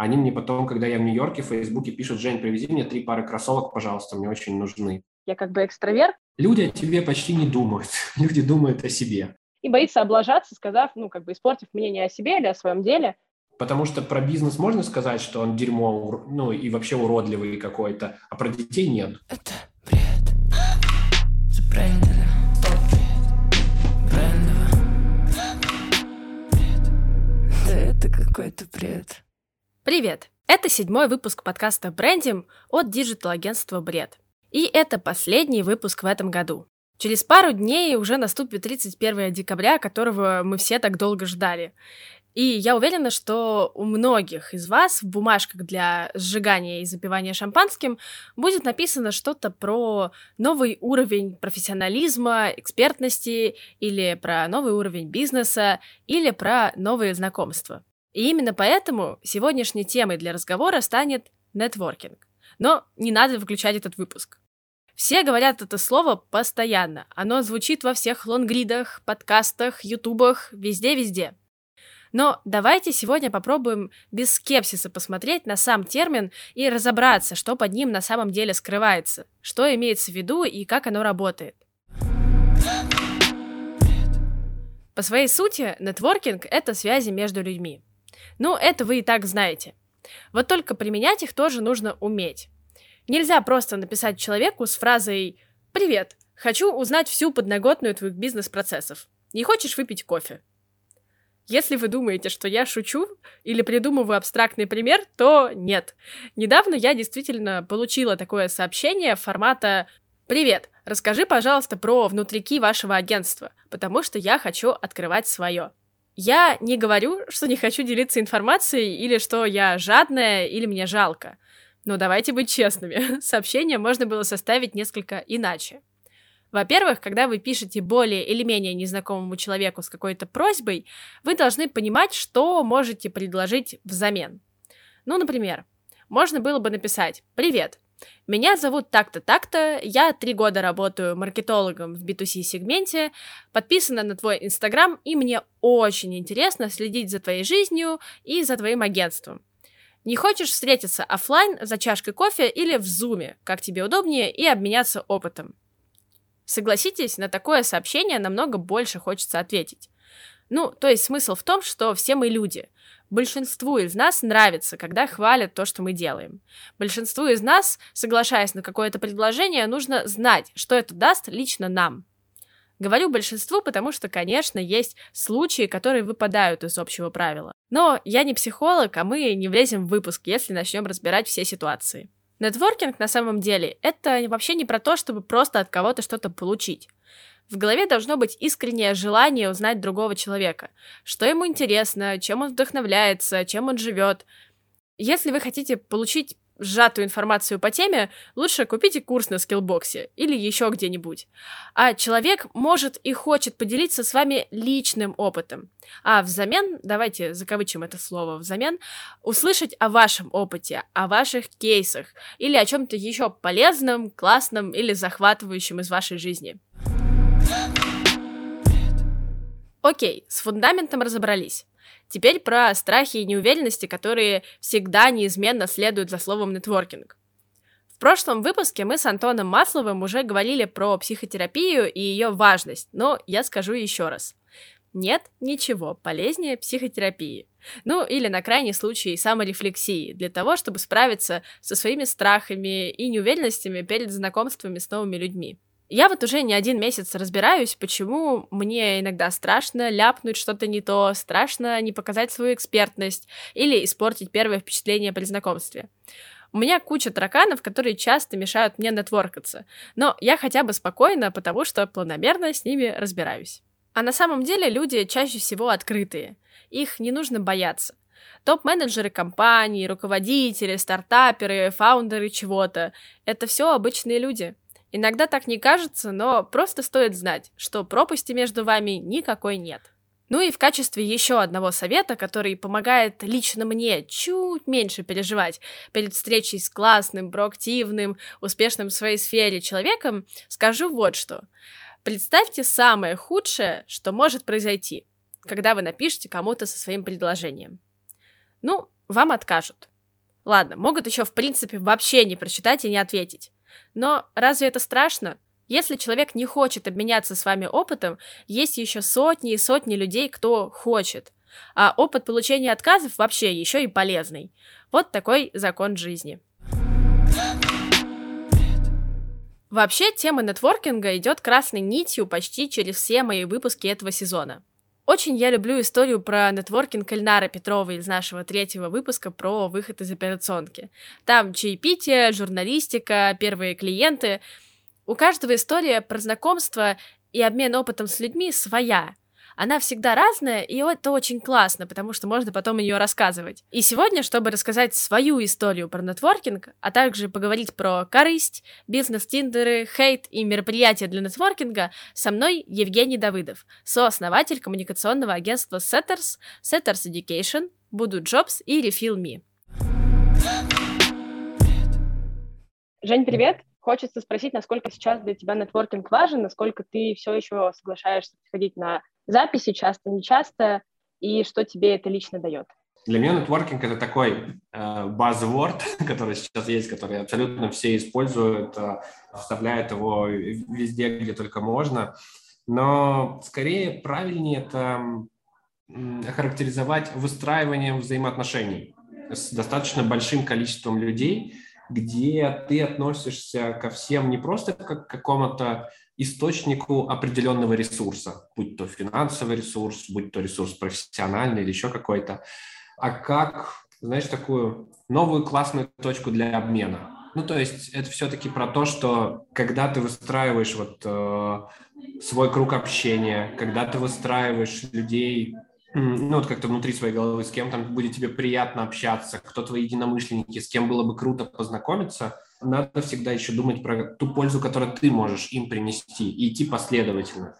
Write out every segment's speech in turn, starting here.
Они мне потом, когда я в Нью-Йорке, в Фейсбуке пишут, Жень, привези мне три пары кроссовок, пожалуйста, мне очень нужны. Я как бы экстраверт. Люди о тебе почти не думают. Люди думают о себе. И боится облажаться, сказав, ну, как бы испортив мнение о себе или о своем деле. Потому что про бизнес можно сказать, что он дерьмо, ну, и вообще уродливый какой-то, а про детей нет. Это бред. Да это какой-то бред. Привет! Это седьмой выпуск подкаста «Брендим» от digital-агентства «Бред». И это последний выпуск в этом году. Через пару дней уже наступит 31 декабря, которого мы все так долго ждали. И я уверена, что у многих из вас в бумажках для сжигания и запивания шампанским будет написано что-то про новый уровень профессионализма, экспертности, или про новый уровень бизнеса, или про новые знакомства. И именно поэтому сегодняшней темой для разговора станет нетворкинг. Но не надо выключать этот выпуск. Все говорят это слово постоянно. Оно звучит во всех лонгридах, подкастах, ютубах, везде-везде. Но давайте сегодня попробуем без скепсиса посмотреть на сам термин и разобраться, что под ним на самом деле скрывается, что имеется в виду и как оно работает. По своей сути, нетворкинг — это связи между людьми. Ну, это вы и так знаете. Вот только применять их тоже нужно уметь. Нельзя просто написать человеку с фразой «Привет, хочу узнать всю подноготную твоих бизнес-процессов. Не хочешь выпить кофе?» Если вы думаете, что я шучу или придумываю абстрактный пример, то нет. Недавно я действительно получила такое сообщение формата «Привет, расскажи, пожалуйста, про внутрики вашего агентства, потому что я хочу открывать свое». Я не говорю, что не хочу делиться информацией или что я жадная или мне жалко. Но давайте быть честными, сообщение можно было составить несколько иначе. Во-первых, когда вы пишете более или менее незнакомому человеку с какой-то просьбой, вы должны понимать, что можете предложить взамен. Ну, например, можно было бы написать «Привет, меня зовут так-то, так-то, я три года работаю маркетологом в B2C-сегменте, подписана на твой Инстаграм, и мне очень интересно следить за твоей жизнью и за твоим агентством. Не хочешь встретиться офлайн за чашкой кофе или в зуме, как тебе удобнее, и обменяться опытом? Согласитесь, на такое сообщение намного больше хочется ответить. Ну, то есть смысл в том, что все мы люди. Большинству из нас нравится, когда хвалят то, что мы делаем. Большинству из нас, соглашаясь на какое-то предложение, нужно знать, что это даст лично нам. Говорю большинству, потому что, конечно, есть случаи, которые выпадают из общего правила. Но я не психолог, а мы не влезем в выпуск, если начнем разбирать все ситуации. Нетворкинг на самом деле это вообще не про то, чтобы просто от кого-то что-то получить. В голове должно быть искреннее желание узнать другого человека, что ему интересно, чем он вдохновляется, чем он живет. Если вы хотите получить сжатую информацию по теме, лучше купите курс на скиллбоксе или еще где-нибудь. А человек может и хочет поделиться с вами личным опытом. А взамен, давайте закавычим это слово взамен, услышать о вашем опыте, о ваших кейсах или о чем-то еще полезном, классном или захватывающем из вашей жизни. Окей, с фундаментом разобрались. Теперь про страхи и неуверенности, которые всегда неизменно следуют за словом нетворкинг. В прошлом выпуске мы с Антоном Масловым уже говорили про психотерапию и ее важность, но я скажу еще раз. Нет ничего полезнее психотерапии. Ну, или на крайний случай саморефлексии, для того, чтобы справиться со своими страхами и неуверенностями перед знакомствами с новыми людьми. Я вот уже не один месяц разбираюсь, почему мне иногда страшно ляпнуть что-то не то, страшно не показать свою экспертность или испортить первое впечатление при знакомстве. У меня куча тараканов, которые часто мешают мне нетворкаться, но я хотя бы спокойна, потому что планомерно с ними разбираюсь. А на самом деле люди чаще всего открытые. Их не нужно бояться. Топ-менеджеры компаний, руководители, стартаперы, фаундеры чего-то — это все обычные люди. Иногда так не кажется, но просто стоит знать, что пропасти между вами никакой нет. Ну и в качестве еще одного совета, который помогает лично мне чуть меньше переживать перед встречей с классным, проактивным, успешным в своей сфере человеком, скажу вот что. Представьте самое худшее, что может произойти, когда вы напишете кому-то со своим предложением. Ну, вам откажут. Ладно, могут еще в принципе вообще не прочитать и не ответить. Но разве это страшно? Если человек не хочет обменяться с вами опытом, есть еще сотни и сотни людей, кто хочет. А опыт получения отказов вообще еще и полезный. Вот такой закон жизни. Вообще, тема нетворкинга идет красной нитью почти через все мои выпуски этого сезона. Очень я люблю историю про нетворкинг Эльнара Петрова из нашего третьего выпуска про выход из операционки. Там чаепитие, журналистика, первые клиенты. У каждого история про знакомство и обмен опытом с людьми своя она всегда разная, и это очень классно, потому что можно потом ее рассказывать. И сегодня, чтобы рассказать свою историю про нетворкинг, а также поговорить про корысть, бизнес-тиндеры, хейт и мероприятия для нетворкинга, со мной Евгений Давыдов, сооснователь коммуникационного агентства Setters, Setters Education, Буду Jobs и Refill Me. Жень, привет! Хочется спросить, насколько сейчас для тебя нетворкинг важен, насколько ты все еще соглашаешься приходить на записи, часто, не часто, и что тебе это лично дает? Для меня нетворкинг – это такой э, buzzword, который сейчас есть, который абсолютно все используют, э, вставляют его везде, где только можно. Но скорее правильнее это охарактеризовать выстраиванием взаимоотношений с достаточно большим количеством людей, где ты относишься ко всем не просто как к какому-то источнику определенного ресурса, будь то финансовый ресурс, будь то ресурс профессиональный или еще какой-то, а как, знаешь, такую новую классную точку для обмена. Ну, то есть это все-таки про то, что когда ты выстраиваешь вот э, свой круг общения, когда ты выстраиваешь людей, ну, вот как-то внутри своей головы, с кем там будет тебе приятно общаться, кто твои единомышленники, с кем было бы круто познакомиться – надо всегда еще думать про ту пользу, которую ты можешь им принести, и идти последовательно.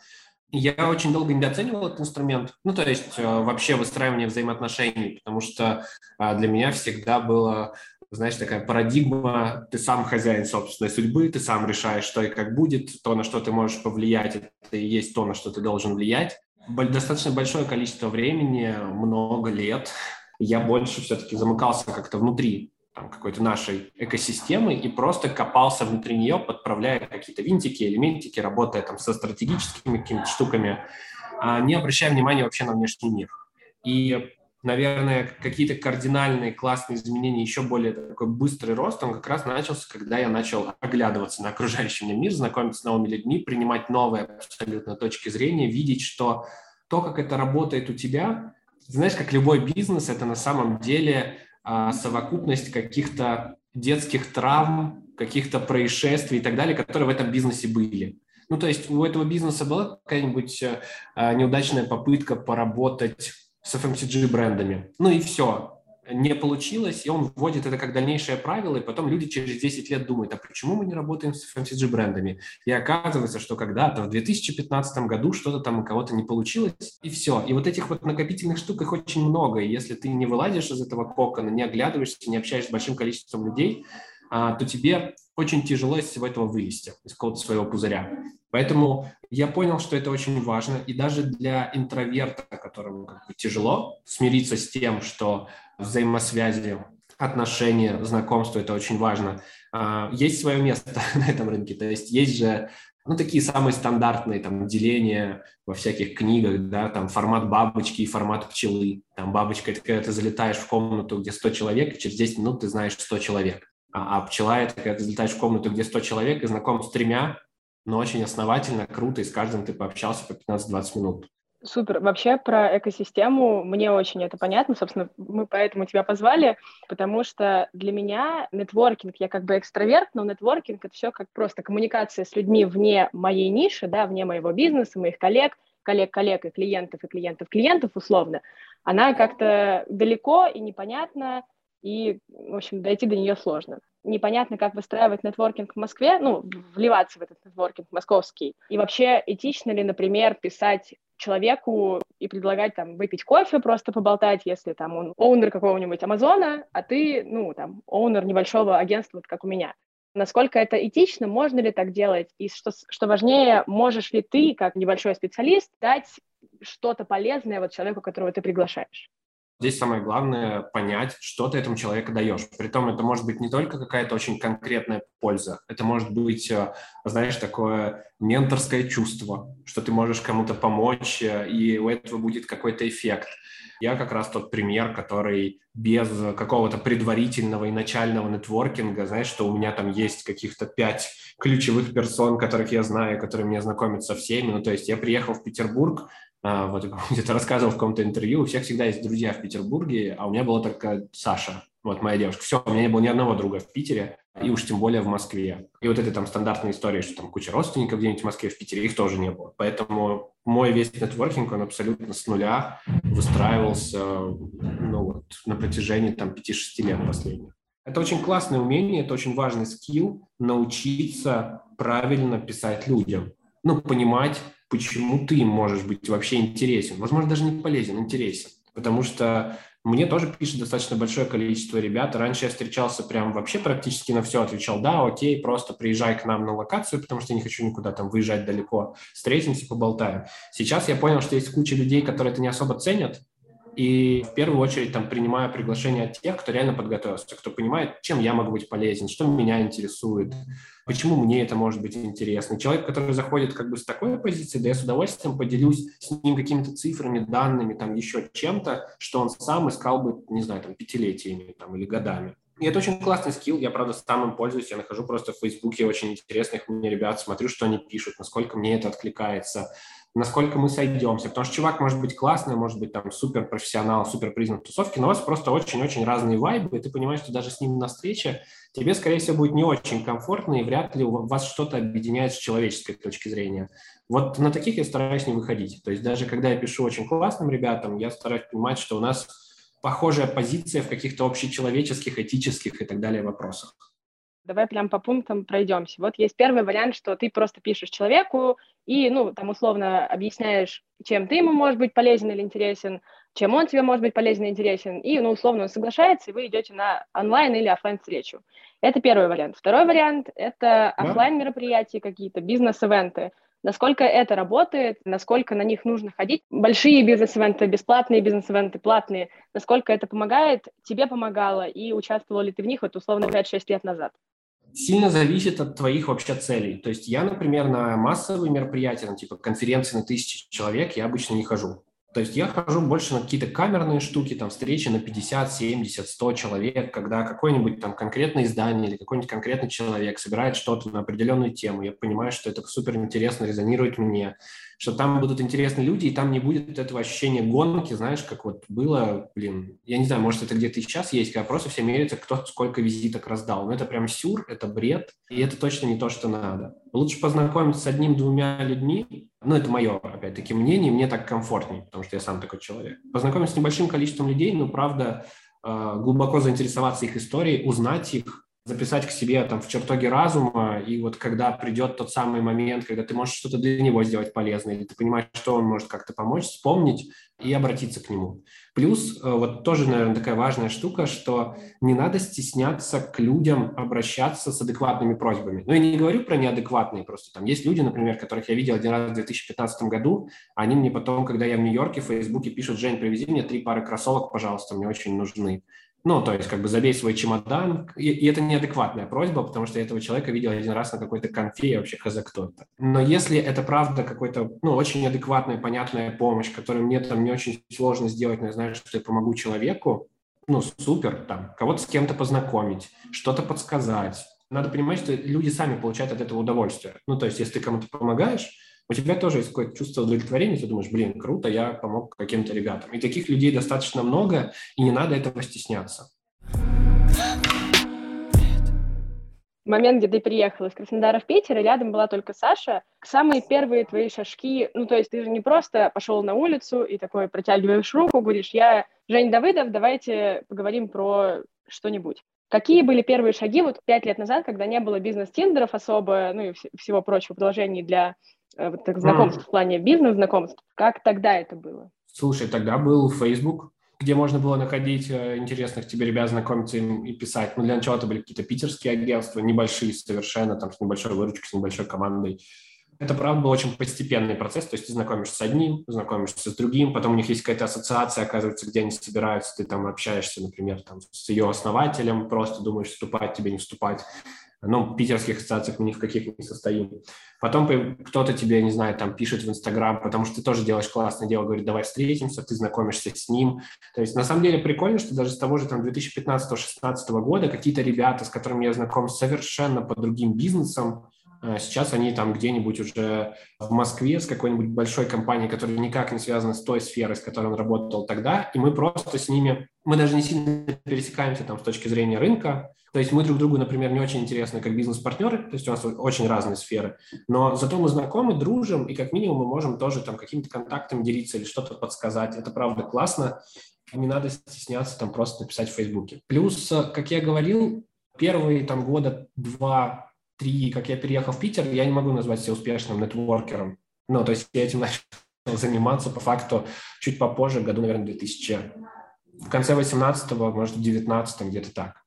Я очень долго недооценивал этот инструмент, ну, то есть э, вообще выстраивание взаимоотношений, потому что э, для меня всегда было, знаешь, такая парадигма, ты сам хозяин собственной судьбы, ты сам решаешь, что и как будет, то, на что ты можешь повлиять, это и есть то, на что ты должен влиять. Достаточно большое количество времени, много лет, я больше все-таки замыкался как-то внутри там, какой-то нашей экосистемы и просто копался внутри нее, подправляя какие-то винтики, элементики, работая там со стратегическими какими-то штуками, а не обращая внимания вообще на внешний мир. И, наверное, какие-то кардинальные классные изменения, еще более такой быстрый рост, он как раз начался, когда я начал оглядываться на окружающий мне мир, знакомиться с новыми людьми, принимать новые абсолютно точки зрения, видеть, что то, как это работает у тебя, знаешь, как любой бизнес, это на самом деле а, совокупность каких-то детских травм, каких-то происшествий и так далее, которые в этом бизнесе были. Ну, то есть у этого бизнеса была какая-нибудь а, неудачная попытка поработать с FMCG-брендами. Ну и все не получилось, и он вводит это как дальнейшее правило, и потом люди через 10 лет думают, а почему мы не работаем с FMCG-брендами? И оказывается, что когда-то в 2015 году что-то там у кого-то не получилось, и все. И вот этих вот накопительных штук их очень много, и если ты не вылазишь из этого кокона, не оглядываешься, не общаешься с большим количеством людей, а, то тебе очень тяжело из всего этого вылезти, из какого-то своего пузыря. Поэтому я понял, что это очень важно, и даже для интроверта, которому как бы тяжело смириться с тем, что взаимосвязи, отношения, знакомства, это очень важно. А, есть свое место на этом рынке, то есть есть же ну, такие самые стандартные там деления во всяких книгах, да, там формат бабочки и формат пчелы. Там бабочка – это когда ты залетаешь в комнату, где 100 человек, и через 10 минут ты знаешь 100 человек. А, а пчела – это когда ты залетаешь в комнату, где 100 человек, и знаком с тремя, но очень основательно, круто, и с каждым ты пообщался по 15-20 минут. Супер. Вообще про экосистему мне очень это понятно. Собственно, мы поэтому тебя позвали, потому что для меня нетворкинг, я как бы экстраверт, но нетворкинг — это все как просто коммуникация с людьми вне моей ниши, да, вне моего бизнеса, моих коллег, коллег-коллег и клиентов, и клиентов-клиентов условно. Она как-то далеко и непонятно, и, в общем, дойти до нее сложно. Непонятно, как выстраивать нетворкинг в Москве, ну, вливаться в этот нетворкинг московский. И вообще, этично ли, например, писать человеку и предлагать там выпить кофе, просто поболтать, если там он оунер какого-нибудь Амазона, а ты, ну, там, оунер небольшого агентства, вот как у меня. Насколько это этично, можно ли так делать? И что, что важнее, можешь ли ты, как небольшой специалист, дать что-то полезное вот человеку, которого ты приглашаешь? Здесь самое главное понять, что ты этому человеку даешь. Притом это может быть не только какая-то очень конкретная польза, это может быть, э, знаешь, такое менторское чувство, что ты можешь кому-то помочь, э, и у этого будет какой-то эффект. Я как раз тот пример, который без какого-то предварительного и начального нетворкинга, знаешь, что у меня там есть каких-то пять ключевых персон, которых я знаю, которые мне знакомят со всеми. Ну, то есть я приехал в Петербург, вот где-то рассказывал в каком-то интервью, у всех всегда есть друзья в Петербурге, а у меня была только Саша, вот моя девушка. Все, у меня не было ни одного друга в Питере, и уж тем более в Москве. И вот этой там стандартная история, что там куча родственников где-нибудь в Москве, в Питере, их тоже не было. Поэтому мой весь нетворкинг, он абсолютно с нуля выстраивался ну, вот, на протяжении там 5-6 лет последних. Это очень классное умение, это очень важный скилл научиться правильно писать людям. Ну, понимать, почему ты можешь быть вообще интересен. Возможно, даже не полезен, интересен. Потому что мне тоже пишет достаточно большое количество ребят. Раньше я встречался прям вообще практически на все, отвечал, да, окей, просто приезжай к нам на локацию, потому что я не хочу никуда там выезжать далеко, встретимся, поболтаем. Сейчас я понял, что есть куча людей, которые это не особо ценят, и в первую очередь там принимаю приглашение от тех, кто реально подготовился, кто понимает, чем я могу быть полезен, что меня интересует, почему мне это может быть интересно. Человек, который заходит как бы с такой позиции, да я с удовольствием поделюсь с ним какими-то цифрами, данными, там еще чем-то, что он сам искал бы, не знаю, там пятилетиями там, или годами. И это очень классный скилл, я, правда, сам им пользуюсь, я нахожу просто в Фейсбуке очень интересных мне ребят, смотрю, что они пишут, насколько мне это откликается, насколько мы сойдемся. Потому что чувак может быть классный, может быть там супер профессионал, супер признан в тусовке, но у вас просто очень-очень разные вайбы, и ты понимаешь, что даже с ним на встрече тебе, скорее всего, будет не очень комфортно, и вряд ли у вас что-то объединяет с человеческой точки зрения. Вот на таких я стараюсь не выходить. То есть даже когда я пишу очень классным ребятам, я стараюсь понимать, что у нас похожая позиция в каких-то общечеловеческих, этических и так далее вопросах. Давай прям по пунктам пройдемся. Вот есть первый вариант, что ты просто пишешь человеку и, ну, там, условно объясняешь, чем ты ему может быть полезен или интересен, чем он тебе может быть полезен и интересен, и, ну, условно, он соглашается, и вы идете на онлайн или офлайн встречу. Это первый вариант. Второй вариант – это офлайн мероприятия какие-то, бизнес-эвенты. Насколько это работает, насколько на них нужно ходить. Большие бизнес-эвенты, бесплатные бизнес-эвенты, платные. Насколько это помогает, тебе помогало, и участвовал ли ты в них вот условно 5-6 лет назад? Сильно зависит от твоих вообще целей. То есть я, например, на массовые мероприятия, ну, типа конференции на тысячи человек, я обычно не хожу. То есть я хожу больше на какие-то камерные штуки, там встречи на 50, 70, 100 человек, когда какое-нибудь там конкретное издание или какой-нибудь конкретный человек собирает что-то на определенную тему. Я понимаю, что это супер интересно, резонирует мне, что там будут интересные люди, и там не будет этого ощущения гонки, знаешь, как вот было, блин, я не знаю, может, это где-то и сейчас есть, когда просто все меряются, кто сколько визиток раздал. Но это прям сюр, это бред, и это точно не то, что надо. Лучше познакомиться с одним-двумя людьми, ну, это мое, опять-таки, мнение, мне так комфортнее, потому что я сам такой человек. Познакомиться с небольшим количеством людей, но, правда, э, глубоко заинтересоваться их историей, узнать их, записать к себе там в чертоге разума, и вот когда придет тот самый момент, когда ты можешь что-то для него сделать полезное, или ты понимаешь, что он может как-то помочь, вспомнить и обратиться к нему. Плюс э, вот тоже, наверное, такая важная штука, что не надо стесняться к людям обращаться с адекватными просьбами. Ну, я не говорю про неадекватные, просто там есть люди, например, которых я видел один раз в 2015 году, они мне потом, когда я в Нью-Йорке, в Фейсбуке пишут, Жень, привези мне три пары кроссовок, пожалуйста, мне очень нужны. Ну, то есть, как бы забей свой чемодан. И, и это неадекватная просьба, потому что я этого человека видел один раз на какой-то конфе, и вообще хз кто это. Но если это правда какой-то, ну, очень адекватная, понятная помощь, которую мне там не очень сложно сделать, но я знаю, что я помогу человеку, ну, супер, там, кого-то с кем-то познакомить, что-то подсказать. Надо понимать, что люди сами получают от этого удовольствие. Ну, то есть, если ты кому-то помогаешь, у тебя тоже есть какое-то чувство удовлетворения, ты думаешь, блин, круто, я помог каким-то ребятам. И таких людей достаточно много, и не надо этого стесняться. момент, где ты приехала из Краснодара в Питер, и рядом была только Саша, самые первые твои шажки, ну, то есть ты же не просто пошел на улицу и такой протягиваешь руку, говоришь, я Жень Давыдов, давайте поговорим про что-нибудь. Какие были первые шаги вот пять лет назад, когда не было бизнес-тиндеров особо, ну и всего прочего приложений для вот так, знакомств mm. в плане бизнес-знакомств. Как тогда это было? Слушай, тогда был Facebook, где можно было находить э, интересных тебе ребят, знакомиться им и писать. Ну, для начала это были какие-то питерские агентства, небольшие совершенно, там, с небольшой выручкой, с небольшой командой. это, правда, был очень постепенный процесс, то есть ты знакомишься с одним, знакомишься с другим, потом у них есть какая-то ассоциация, оказывается, где они собираются, ты там общаешься, например, там, с ее основателем, просто думаешь, вступать тебе, не вступать. Ну, питерских ассоциациях мы ни в каких не состоим. Потом кто-то тебе, не знаю, там пишет в Инстаграм, потому что ты тоже делаешь классное дело, говорит, давай встретимся, ты знакомишься с ним. То есть на самом деле прикольно, что даже с того же там 2015-2016 года какие-то ребята, с которыми я знаком совершенно по другим бизнесам, а Сейчас они там где-нибудь уже в Москве с какой-нибудь большой компанией, которая никак не связана с той сферой, с которой он работал тогда, и мы просто с ними, мы даже не сильно пересекаемся там с точки зрения рынка, то есть мы друг другу, например, не очень интересны как бизнес-партнеры, то есть у нас очень разные сферы, но зато мы знакомы, дружим, и как минимум мы можем тоже там какими-то контактами делиться или что-то подсказать. Это правда классно, не надо стесняться там просто написать в Фейсбуке. Плюс, как я говорил, первые там года два три, как я переехал в Питер, я не могу назвать себя успешным нетворкером. Ну, то есть я этим начал заниматься по факту чуть попозже, году, наверное, 2000, в конце 18-го, может, в 19-м, где-то так.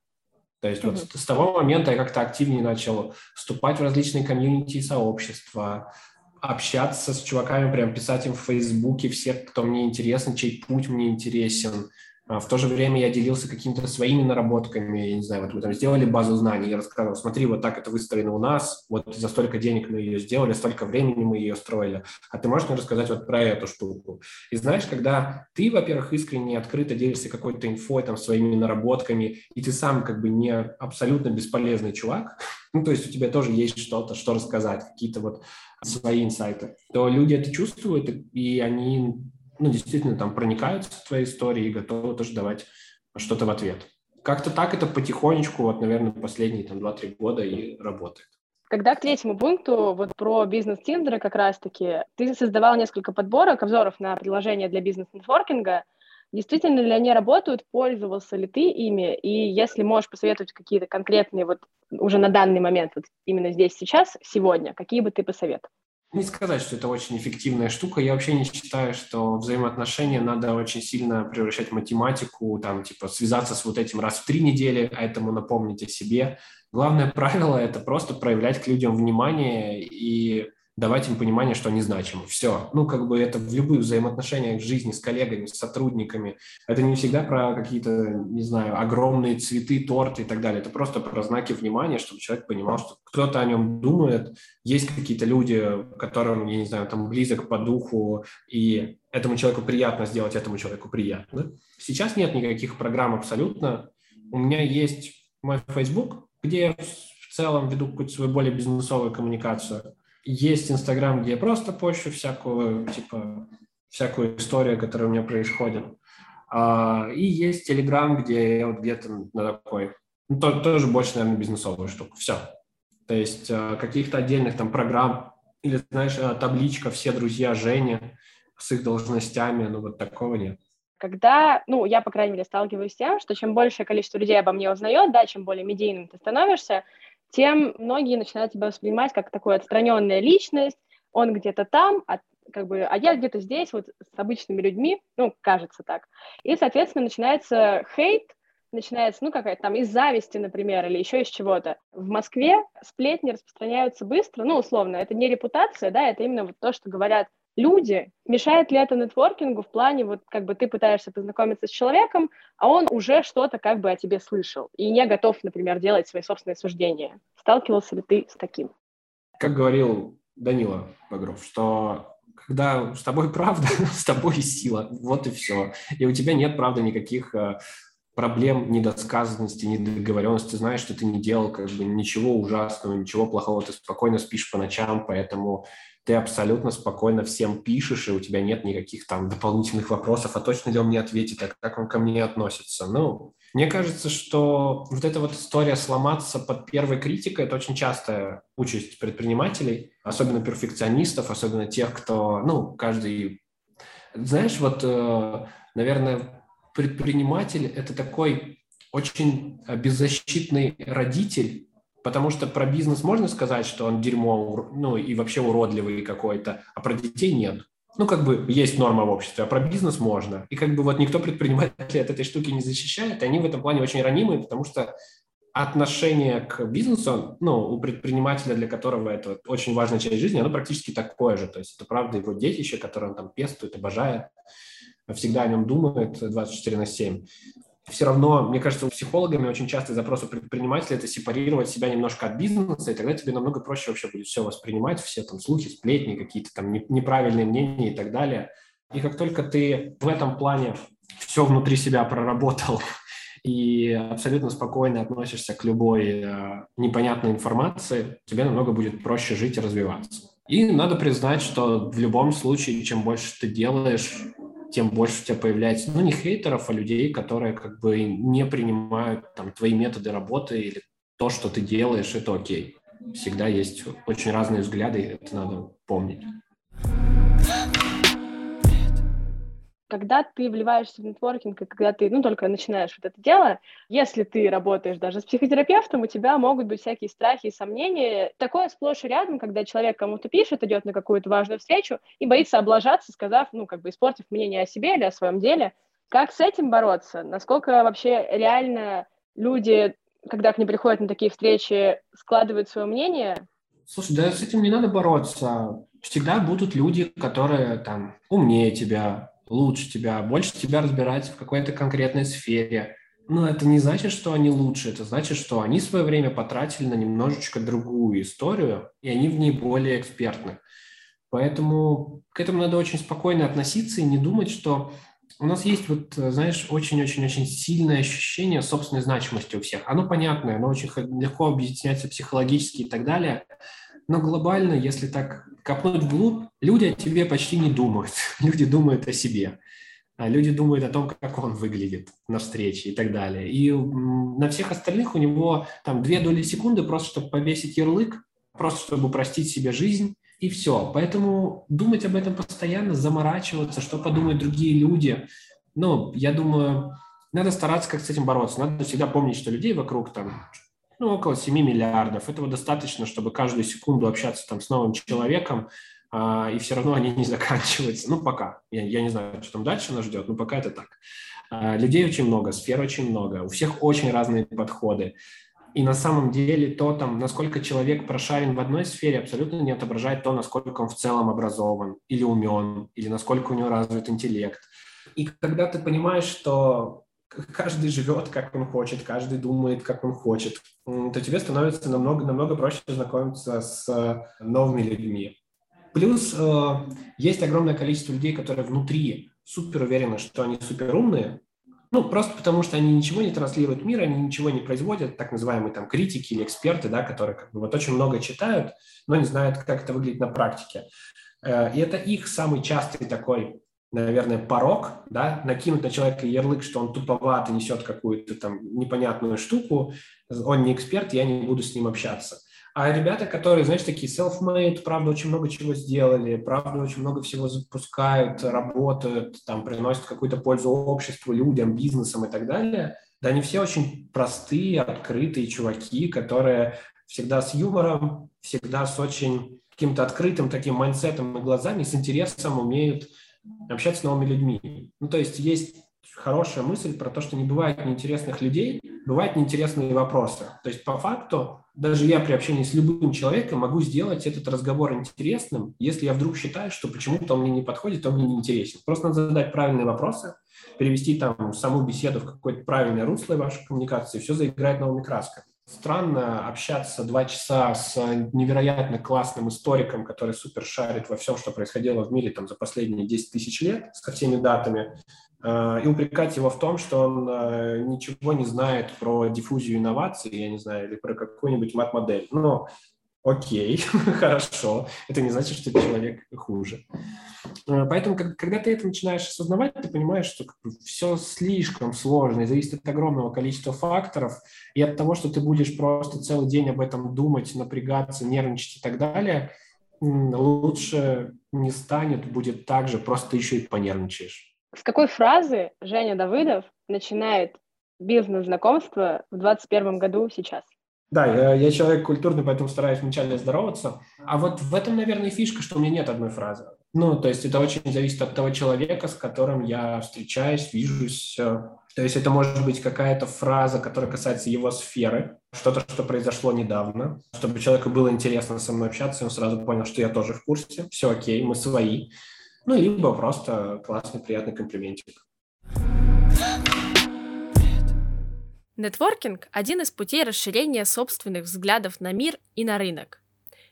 То есть mm-hmm. вот с того момента я как-то активнее начал вступать в различные комьюнити и сообщества, общаться с чуваками, прям писать им в Фейсбуке всех, кто мне интересен, чей путь мне интересен, в то же время я делился какими-то своими наработками, я не знаю, вот мы там сделали базу знаний, я рассказывал, смотри, вот так это выстроено у нас, вот за столько денег мы ее сделали, столько времени мы ее строили, а ты можешь мне рассказать вот про эту штуку? И знаешь, когда ты, во-первых, искренне, открыто делишься какой-то инфой, там, своими наработками, и ты сам как бы не абсолютно бесполезный чувак, ну, то есть у тебя тоже есть что-то, что рассказать, какие-то вот свои инсайты, то люди это чувствуют, и они ну, действительно там проникаются в твои истории и готовы тоже давать что-то в ответ. Как-то так это потихонечку, вот, наверное, последние там 2-3 года и работает. Когда к третьему пункту, вот про бизнес Тиндера как раз-таки, ты создавал несколько подборок, обзоров на приложения для бизнес-нетворкинга. Действительно ли они работают, пользовался ли ты ими, и если можешь посоветовать какие-то конкретные вот уже на данный момент, вот именно здесь, сейчас, сегодня, какие бы ты посоветовал? Не сказать, что это очень эффективная штука. Я вообще не считаю, что взаимоотношения надо очень сильно превращать в математику, там, типа, связаться с вот этим раз в три недели, а этому напомнить о себе. Главное правило – это просто проявлять к людям внимание и давать им понимание, что они значимы. Все. Ну, как бы это в любых взаимоотношениях в жизни с коллегами, с сотрудниками. Это не всегда про какие-то, не знаю, огромные цветы, торты и так далее. Это просто про знаки внимания, чтобы человек понимал, что кто-то о нем думает. Есть какие-то люди, которым, я не знаю, там близок по духу, и этому человеку приятно сделать этому человеку приятно. Сейчас нет никаких программ абсолютно. У меня есть мой Facebook, где я в целом веду какую-то свою более бизнесовую коммуникацию есть Инстаграм, где я просто пощу всякую, типа, всякую историю, которая у меня происходит. А, и есть Телеграм, где я вот где-то на такой, ну, то, тоже больше, наверное, бизнесовую штуку. Все. То есть а, каких-то отдельных там программ или, знаешь, а, табличка «Все друзья Женя» с их должностями, ну, вот такого нет когда, ну, я, по крайней мере, сталкиваюсь с тем, что чем большее количество людей обо мне узнает, да, чем более медийным ты становишься, тем многие начинают тебя воспринимать как такую отстраненная личность, он где-то там, а, как бы, а я где-то здесь, вот с обычными людьми, ну, кажется так. И, соответственно, начинается хейт, начинается, ну, какая-то там из зависти, например, или еще из чего-то. В Москве сплетни распространяются быстро, ну, условно, это не репутация, да, это именно вот то, что говорят люди. Мешает ли это нетворкингу в плане, вот как бы ты пытаешься познакомиться с человеком, а он уже что-то как бы о тебе слышал и не готов, например, делать свои собственные суждения. Сталкивался ли ты с таким? Как говорил Данила Багров, что когда с тобой правда, с тобой сила, вот и все. И у тебя нет, правда, никаких э, проблем недосказанности, недоговоренности, знаешь, что ты не делал как бы ничего ужасного, ничего плохого, ты спокойно спишь по ночам, поэтому ты абсолютно спокойно всем пишешь, и у тебя нет никаких там дополнительных вопросов, а точно ли он мне ответит, а как он ко мне относится. Ну, мне кажется, что вот эта вот история сломаться под первой критикой – это очень частая участь предпринимателей, особенно перфекционистов, особенно тех, кто, ну, каждый… Знаешь, вот, э, наверное, предприниматель – это такой очень беззащитный родитель, Потому что про бизнес можно сказать, что он дерьмо, ну и вообще уродливый какой-то, а про детей нет. Ну, как бы есть норма в обществе, а про бизнес можно. И как бы вот никто предпринимателей от этой штуки не защищает, и они в этом плане очень ранимые, потому что отношение к бизнесу, ну, у предпринимателя, для которого это очень важная часть жизни, оно практически такое же. То есть это правда его детище, которое он там пестует, обожает, всегда о нем думает 24 на 7. Все равно, мне кажется, у психологами очень частый запрос у предпринимателя – это сепарировать себя немножко от бизнеса, и тогда тебе намного проще вообще будет все воспринимать, все там слухи, сплетни, какие-то там неправильные мнения и так далее. И как только ты в этом плане все внутри себя проработал и абсолютно спокойно относишься к любой э, непонятной информации, тебе намного будет проще жить и развиваться. И надо признать, что в любом случае, чем больше ты делаешь, тем больше у тебя появляется, ну, не хейтеров, а людей, которые как бы не принимают там твои методы работы или то, что ты делаешь, это окей. Всегда есть очень разные взгляды, это надо помнить. Когда ты вливаешься в нетворкинг, и когда ты, ну, только начинаешь вот это дело, если ты работаешь даже с психотерапевтом, у тебя могут быть всякие страхи и сомнения. Такое сплошь и рядом, когда человек кому-то пишет, идет на какую-то важную встречу и боится облажаться, сказав, ну, как бы испортив мнение о себе или о своем деле. Как с этим бороться? Насколько вообще реально люди, когда к ним приходят на такие встречи, складывают свое мнение? Слушай, да с этим не надо бороться. Всегда будут люди, которые там умнее тебя, лучше тебя, больше тебя разбираются в какой-то конкретной сфере. Но это не значит, что они лучше, это значит, что они свое время потратили на немножечко другую историю, и они в ней более экспертны. Поэтому к этому надо очень спокойно относиться и не думать, что у нас есть вот, знаешь, очень-очень-очень сильное ощущение собственной значимости у всех. Оно понятное, оно очень легко объясняется психологически и так далее. Но глобально, если так копнуть вглубь, люди о тебе почти не думают. Люди думают о себе. А люди думают о том, как он выглядит на встрече и так далее. И на всех остальных у него там две доли секунды просто, чтобы повесить ярлык, просто чтобы упростить себе жизнь, и все. Поэтому думать об этом постоянно, заморачиваться, что подумают другие люди. Ну, я думаю, надо стараться как с этим бороться. Надо всегда помнить, что людей вокруг там ну, около 7 миллиардов. Этого достаточно, чтобы каждую секунду общаться там с новым человеком, а, и все равно они не заканчиваются. Ну, пока. Я, я не знаю, что там дальше нас ждет, но пока это так. А, людей очень много, сфер очень много, у всех очень разные подходы. И на самом деле то, там, насколько человек прошарен в одной сфере, абсолютно не отображает то, насколько он в целом образован или умен, или насколько у него развит интеллект. И когда ты понимаешь, что каждый живет, как он хочет, каждый думает, как он хочет, то тебе становится намного, намного проще знакомиться с э, новыми людьми. Плюс э, есть огромное количество людей, которые внутри супер уверены, что они супер умные, ну, просто потому что они ничего не транслируют в мир, они ничего не производят, так называемые там критики или эксперты, да, которые как бы вот очень много читают, но не знают, как это выглядит на практике. Э, и это их самый частый такой наверное, порог, да, накинуть на человека ярлык, что он туповат и несет какую-то там непонятную штуку, он не эксперт, я не буду с ним общаться. А ребята, которые, знаешь, такие self-made, правда, очень много чего сделали, правда, очень много всего запускают, работают, там, приносят какую-то пользу обществу, людям, бизнесам и так далее, да, они все очень простые, открытые чуваки, которые всегда с юмором, всегда с очень каким-то открытым таким майнсетом и глазами, с интересом умеют общаться с новыми людьми. Ну, то есть есть хорошая мысль про то, что не бывает неинтересных людей, бывают неинтересные вопросы. То есть по факту даже я при общении с любым человеком могу сделать этот разговор интересным, если я вдруг считаю, что почему-то он мне не подходит, он мне не интересен. Просто надо задать правильные вопросы, перевести там саму беседу в какое-то правильное русло вашей коммуникации, все заиграет новыми красками. Странно общаться два часа с невероятно классным историком, который супер шарит во всем, что происходило в мире там, за последние 10 тысяч лет, со всеми датами, э, и упрекать его в том, что он э, ничего не знает про диффузию инноваций, я не знаю, или про какую-нибудь мат-модель. Но окей, хорошо, это не значит, что человек хуже. Э, поэтому, когда ты это начинаешь осознавать, ты понимаешь, что все слишком сложно и зависит от огромного количества факторов, и от того, что ты будешь просто целый день об этом думать, напрягаться, нервничать и так далее, лучше не станет, будет так же, просто ты еще и понервничаешь. С какой фразы Женя Давыдов начинает бизнес-знакомство в 2021 году сейчас? Да, я, я человек культурный, поэтому стараюсь вначале здороваться. А вот в этом, наверное, фишка, что у меня нет одной фразы. Ну, то есть это очень зависит от того человека, с которым я встречаюсь, вижусь. То есть это может быть какая-то фраза, которая касается его сферы, что-то, что произошло недавно, чтобы человеку было интересно со мной общаться, и он сразу понял, что я тоже в курсе, все окей, мы свои. Ну, либо просто классный, приятный комплиментик. Нетворкинг – один из путей расширения собственных взглядов на мир и на рынок.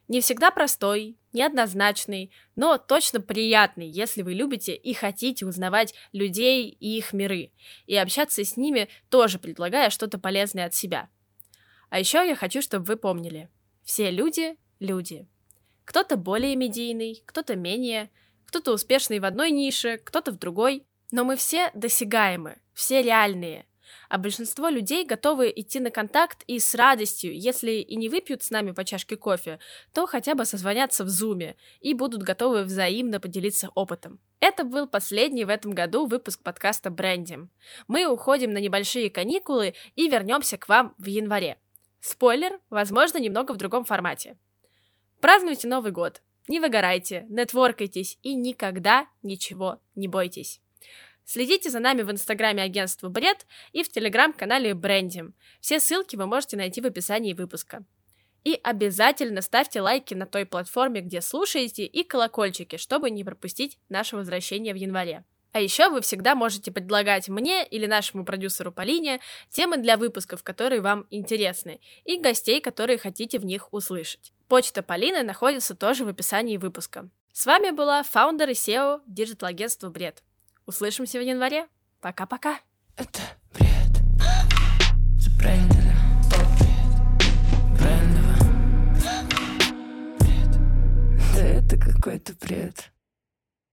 Не всегда простой, неоднозначный, но точно приятный, если вы любите и хотите узнавать людей и их миры, и общаться с ними, тоже предлагая что-то полезное от себя. А еще я хочу, чтобы вы помнили, все люди – люди. Кто-то более медийный, кто-то менее, кто-то успешный в одной нише, кто-то в другой, но мы все досягаемы, все реальные – а большинство людей готовы идти на контакт и с радостью, если и не выпьют с нами по чашке кофе, то хотя бы созвонятся в зуме и будут готовы взаимно поделиться опытом. Это был последний в этом году выпуск подкаста «Брендим». Мы уходим на небольшие каникулы и вернемся к вам в январе. Спойлер, возможно, немного в другом формате. Празднуйте Новый год, не выгорайте, нетворкайтесь и никогда ничего не бойтесь. Следите за нами в инстаграме агентства Бред и в телеграм-канале Брендим. Все ссылки вы можете найти в описании выпуска. И обязательно ставьте лайки на той платформе, где слушаете, и колокольчики, чтобы не пропустить наше возвращение в январе. А еще вы всегда можете предлагать мне или нашему продюсеру Полине темы для выпусков, которые вам интересны, и гостей, которые хотите в них услышать. Почта Полины находится тоже в описании выпуска. С вами была founder и CEO digital-агентства Бред. Услышимся в январе. Пока-пока. Это бред. Да это какой-то бред.